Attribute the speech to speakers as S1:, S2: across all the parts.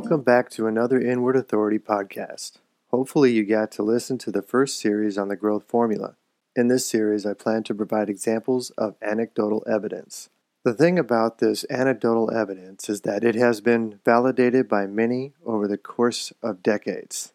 S1: Welcome back to another Inward Authority podcast. Hopefully, you got to listen to the first series on the growth formula. In this series, I plan to provide examples of anecdotal evidence. The thing about this anecdotal evidence is that it has been validated by many over the course of decades.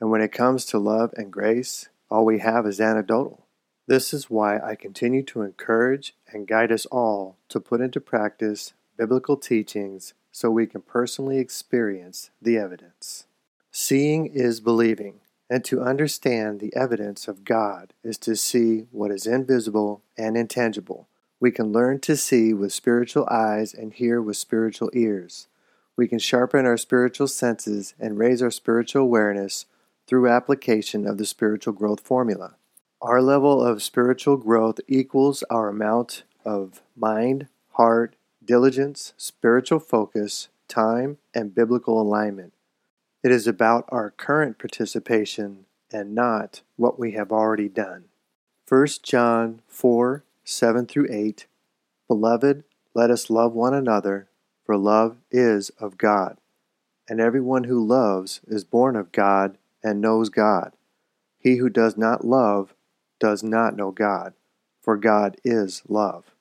S1: And when it comes to love and grace, all we have is anecdotal. This is why I continue to encourage and guide us all to put into practice biblical teachings so we can personally experience the evidence. Seeing is believing, and to understand the evidence of God is to see what is invisible and intangible. We can learn to see with spiritual eyes and hear with spiritual ears. We can sharpen our spiritual senses and raise our spiritual awareness through application of the spiritual growth formula. Our level of spiritual growth equals our amount of mind, heart, diligence, spiritual focus, time, and biblical alignment. It is about our current participation and not what we have already done. 1 John 4 7 through 8 Beloved, let us love one another, for love is of God. And everyone who loves is born of God and knows God. He who does not love does not know God, for God is love.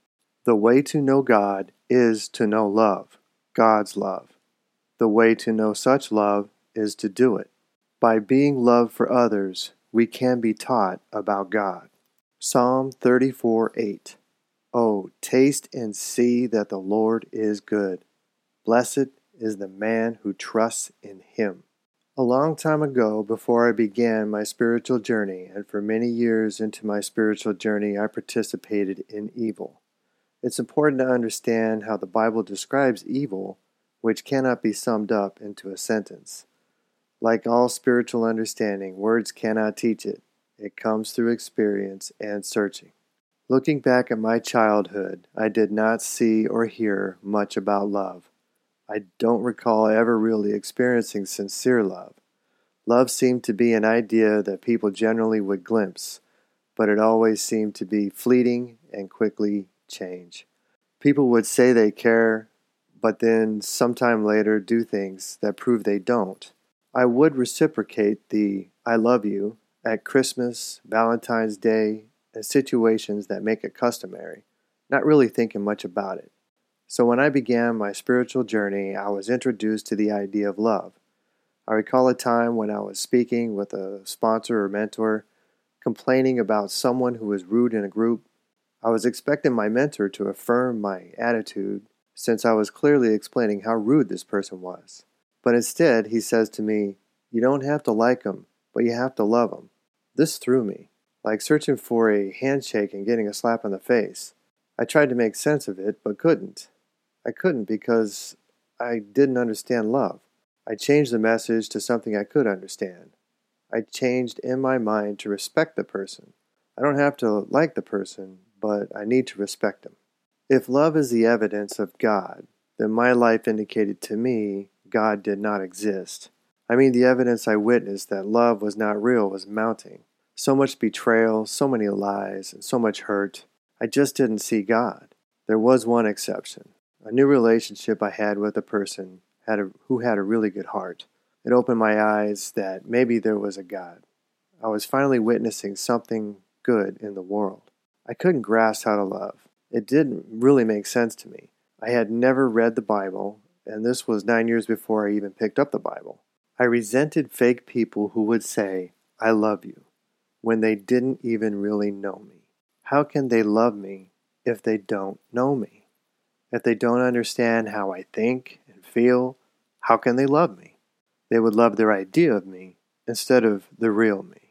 S1: The way to know God is to know love, God's love. The way to know such love is to do it. By being love for others, we can be taught about God. Psalm 34 8. Oh, taste and see that the Lord is good. Blessed is the man who trusts in him. A long time ago, before I began my spiritual journey, and for many years into my spiritual journey, I participated in evil. It's important to understand how the Bible describes evil, which cannot be summed up into a sentence. Like all spiritual understanding, words cannot teach it. It comes through experience and searching. Looking back at my childhood, I did not see or hear much about love. I don't recall ever really experiencing sincere love. Love seemed to be an idea that people generally would glimpse, but it always seemed to be fleeting and quickly change. People would say they care, but then sometime later do things that prove they don't. I would reciprocate the I love you at Christmas, Valentine's Day, and situations that make it customary, not really thinking much about it. So when I began my spiritual journey, I was introduced to the idea of love. I recall a time when I was speaking with a sponsor or mentor, complaining about someone who was rude in a group I was expecting my mentor to affirm my attitude since I was clearly explaining how rude this person was. But instead, he says to me, You don't have to like him, but you have to love him. This threw me, like searching for a handshake and getting a slap in the face. I tried to make sense of it, but couldn't. I couldn't because I didn't understand love. I changed the message to something I could understand. I changed in my mind to respect the person. I don't have to like the person, but I need to respect him. If love is the evidence of God, then my life indicated to me God did not exist. I mean, the evidence I witnessed that love was not real was mounting. So much betrayal, so many lies, and so much hurt. I just didn't see God. There was one exception a new relationship I had with a person had a, who had a really good heart. It opened my eyes that maybe there was a God. I was finally witnessing something good in the world. I couldn't grasp how to love. It didn't really make sense to me. I had never read the Bible, and this was nine years before I even picked up the Bible. I resented fake people who would say, I love you, when they didn't even really know me. How can they love me if they don't know me? If they don't understand how I think and feel, how can they love me? They would love their idea of me instead of the real me.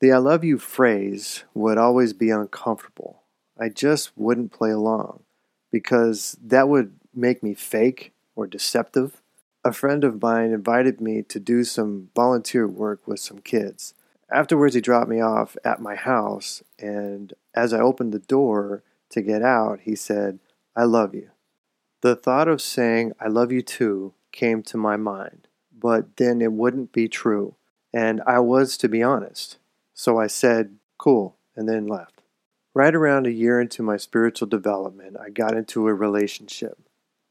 S1: The I love you phrase would always be uncomfortable. I just wouldn't play along because that would make me fake or deceptive. A friend of mine invited me to do some volunteer work with some kids. Afterwards, he dropped me off at my house, and as I opened the door to get out, he said, I love you. The thought of saying, I love you too, came to my mind, but then it wouldn't be true, and I was to be honest. So I said, cool, and then left. Right around a year into my spiritual development, I got into a relationship.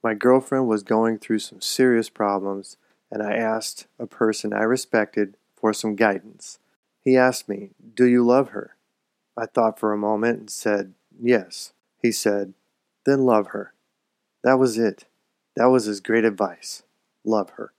S1: My girlfriend was going through some serious problems, and I asked a person I respected for some guidance. He asked me, Do you love her? I thought for a moment and said, Yes. He said, Then love her. That was it. That was his great advice. Love her.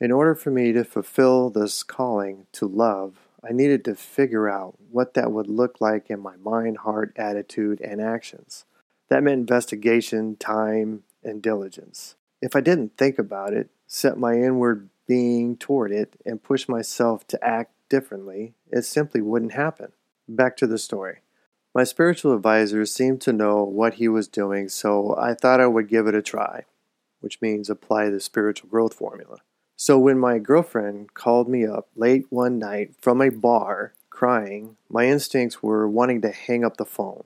S1: In order for me to fulfill this calling to love, I needed to figure out what that would look like in my mind, heart, attitude, and actions. That meant investigation, time, and diligence. If I didn't think about it, set my inward being toward it, and push myself to act differently, it simply wouldn't happen. Back to the story. My spiritual advisor seemed to know what he was doing, so I thought I would give it a try, which means apply the spiritual growth formula. So when my girlfriend called me up late one night from a bar crying, my instincts were wanting to hang up the phone.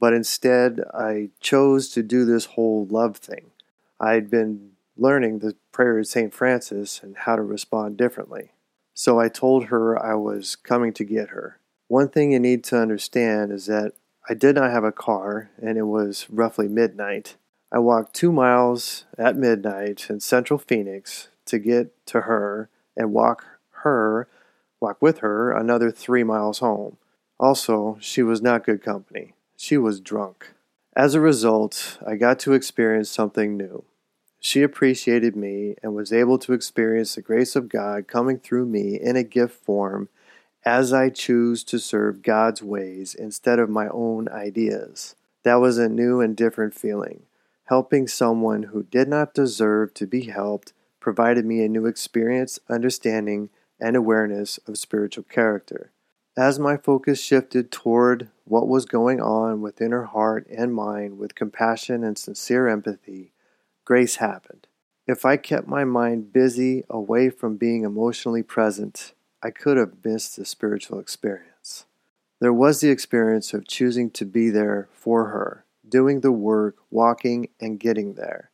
S1: But instead, I chose to do this whole love thing. I'd been learning the prayer of St. Francis and how to respond differently. So I told her I was coming to get her. One thing you need to understand is that I did not have a car and it was roughly midnight. I walked two miles at midnight in central Phoenix to get to her and walk her, walk with her another three miles home. Also, she was not good company. She was drunk. As a result, I got to experience something new. She appreciated me and was able to experience the grace of God coming through me in a gift form as I choose to serve God's ways instead of my own ideas. That was a new and different feeling. Helping someone who did not deserve to be helped provided me a new experience, understanding, and awareness of spiritual character. As my focus shifted toward what was going on within her heart and mind with compassion and sincere empathy, grace happened. If I kept my mind busy away from being emotionally present, I could have missed the spiritual experience. There was the experience of choosing to be there for her, doing the work, walking, and getting there.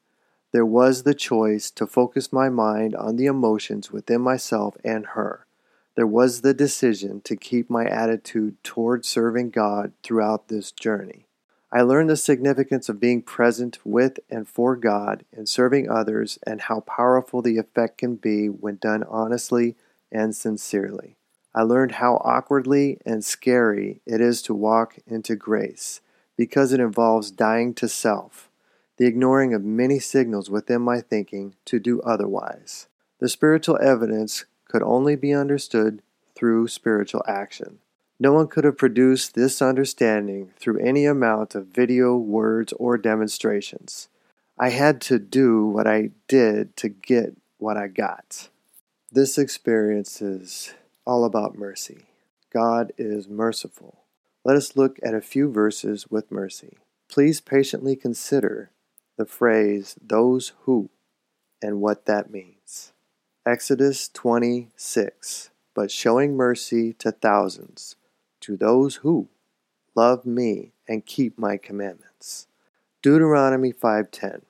S1: There was the choice to focus my mind on the emotions within myself and her. There was the decision to keep my attitude toward serving God throughout this journey. I learned the significance of being present with and for God and serving others and how powerful the effect can be when done honestly and sincerely. I learned how awkwardly and scary it is to walk into grace because it involves dying to self the ignoring of many signals within my thinking to do otherwise. The spiritual evidence could only be understood through spiritual action. No one could have produced this understanding through any amount of video, words, or demonstrations. I had to do what I did to get what I got. This experience is all about mercy. God is merciful. Let us look at a few verses with mercy. Please patiently consider the phrase those who and what that means. Exodus 26 But showing mercy to thousands, to those who love me and keep my commandments. Deuteronomy 5:10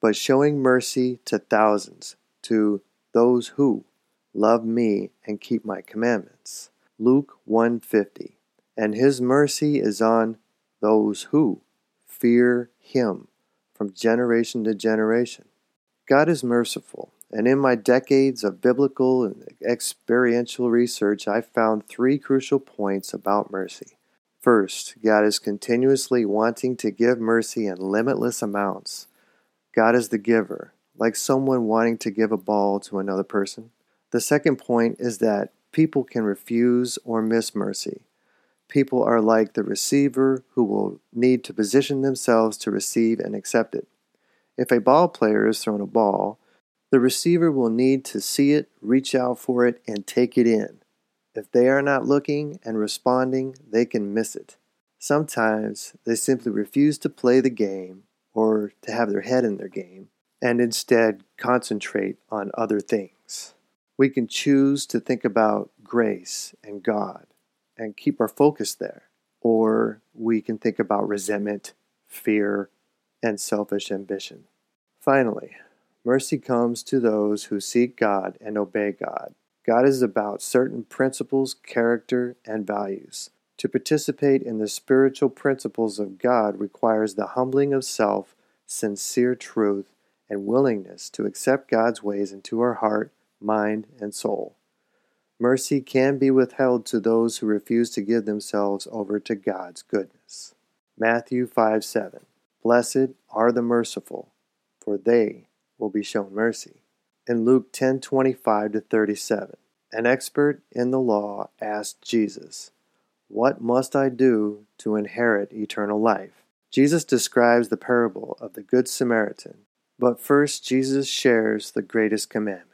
S1: But showing mercy to thousands, to those who love me and keep my commandments. Luke 1:50 And his mercy is on those who fear him from generation to generation. God is merciful, and in my decades of biblical and experiential research, I found three crucial points about mercy. First, God is continuously wanting to give mercy in limitless amounts. God is the giver, like someone wanting to give a ball to another person. The second point is that people can refuse or miss mercy. People are like the receiver who will need to position themselves to receive and accept it. If a ball player is thrown a ball, the receiver will need to see it, reach out for it, and take it in. If they are not looking and responding, they can miss it. Sometimes they simply refuse to play the game or to have their head in their game and instead concentrate on other things. We can choose to think about grace and God and keep our focus there. Or we can think about resentment, fear, and selfish ambition. Finally, mercy comes to those who seek God and obey God. God is about certain principles, character, and values. To participate in the spiritual principles of God requires the humbling of self, sincere truth, and willingness to accept God's ways into our heart mind, and soul. Mercy can be withheld to those who refuse to give themselves over to God's goodness. Matthew 5 7. Blessed are the merciful, for they will be shown mercy. In Luke 10 25 to 37, an expert in the law asked Jesus, What must I do to inherit eternal life? Jesus describes the parable of the Good Samaritan, but first Jesus shares the greatest commandment.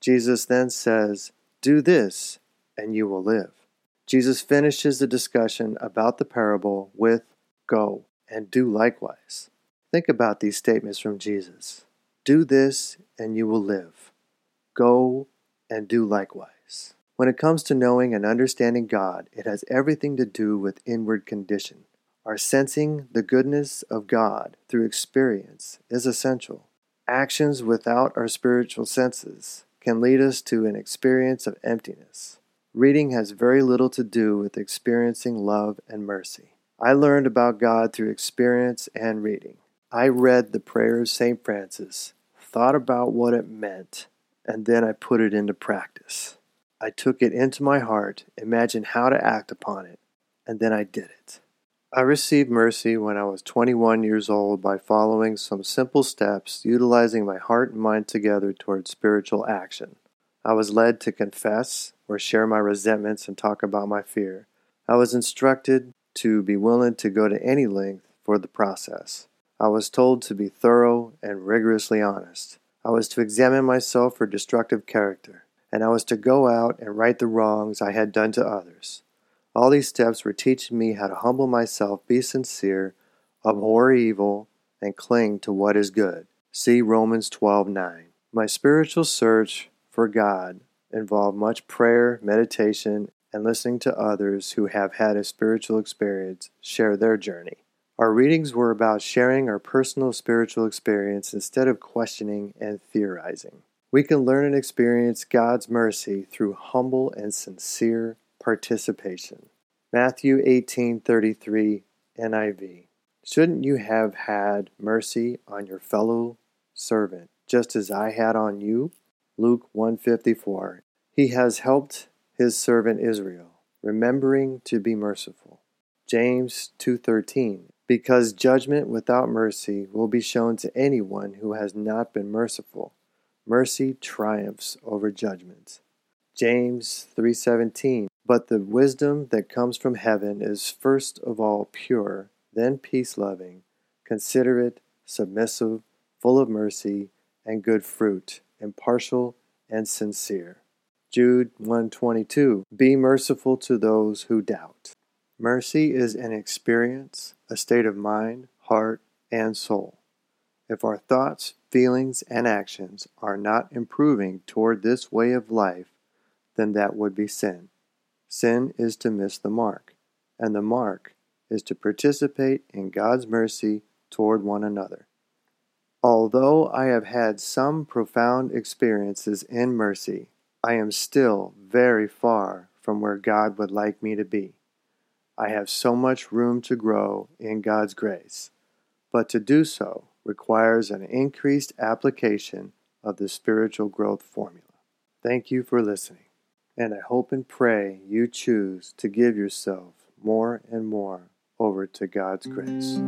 S1: Jesus then says, Do this, and you will live. Jesus finishes the discussion about the parable with, Go and do likewise. Think about these statements from Jesus Do this, and you will live. Go and do likewise. When it comes to knowing and understanding God, it has everything to do with inward condition. Our sensing the goodness of God through experience is essential. Actions without our spiritual senses can lead us to an experience of emptiness. Reading has very little to do with experiencing love and mercy. I learned about God through experience and reading. I read the prayer of St. Francis, thought about what it meant, and then I put it into practice. I took it into my heart, imagined how to act upon it, and then I did it. I received mercy when I was 21 years old by following some simple steps, utilizing my heart and mind together toward spiritual action. I was led to confess or share my resentments and talk about my fear. I was instructed to be willing to go to any length for the process. I was told to be thorough and rigorously honest. I was to examine myself for destructive character, and I was to go out and right the wrongs I had done to others. All these steps were teaching me how to humble myself, be sincere, abhor evil, and cling to what is good. See Romans 12:9. My spiritual search for God involved much prayer, meditation, and listening to others who have had a spiritual experience share their journey. Our readings were about sharing our personal spiritual experience instead of questioning and theorizing. We can learn and experience God's mercy through humble and sincere participation. Matthew 18:33 NIV. Shouldn't you have had mercy on your fellow servant just as I had on you? Luke 154. He has helped his servant Israel, remembering to be merciful. James 2:13 Because judgment without mercy will be shown to anyone who has not been merciful. Mercy triumphs over judgment. James 3:17 But the wisdom that comes from heaven is first of all pure, then peace-loving, considerate, submissive, full of mercy and good fruit, impartial and sincere. Jude 122 Be merciful to those who doubt. Mercy is an experience, a state of mind, heart, and soul. If our thoughts, feelings, and actions are not improving toward this way of life, then that would be sin. Sin is to miss the mark, and the mark is to participate in God's mercy toward one another. Although I have had some profound experiences in mercy, I am still very far from where God would like me to be. I have so much room to grow in God's grace, but to do so requires an increased application of the spiritual growth formula. Thank you for listening, and I hope and pray you choose to give yourself more and more over to God's grace.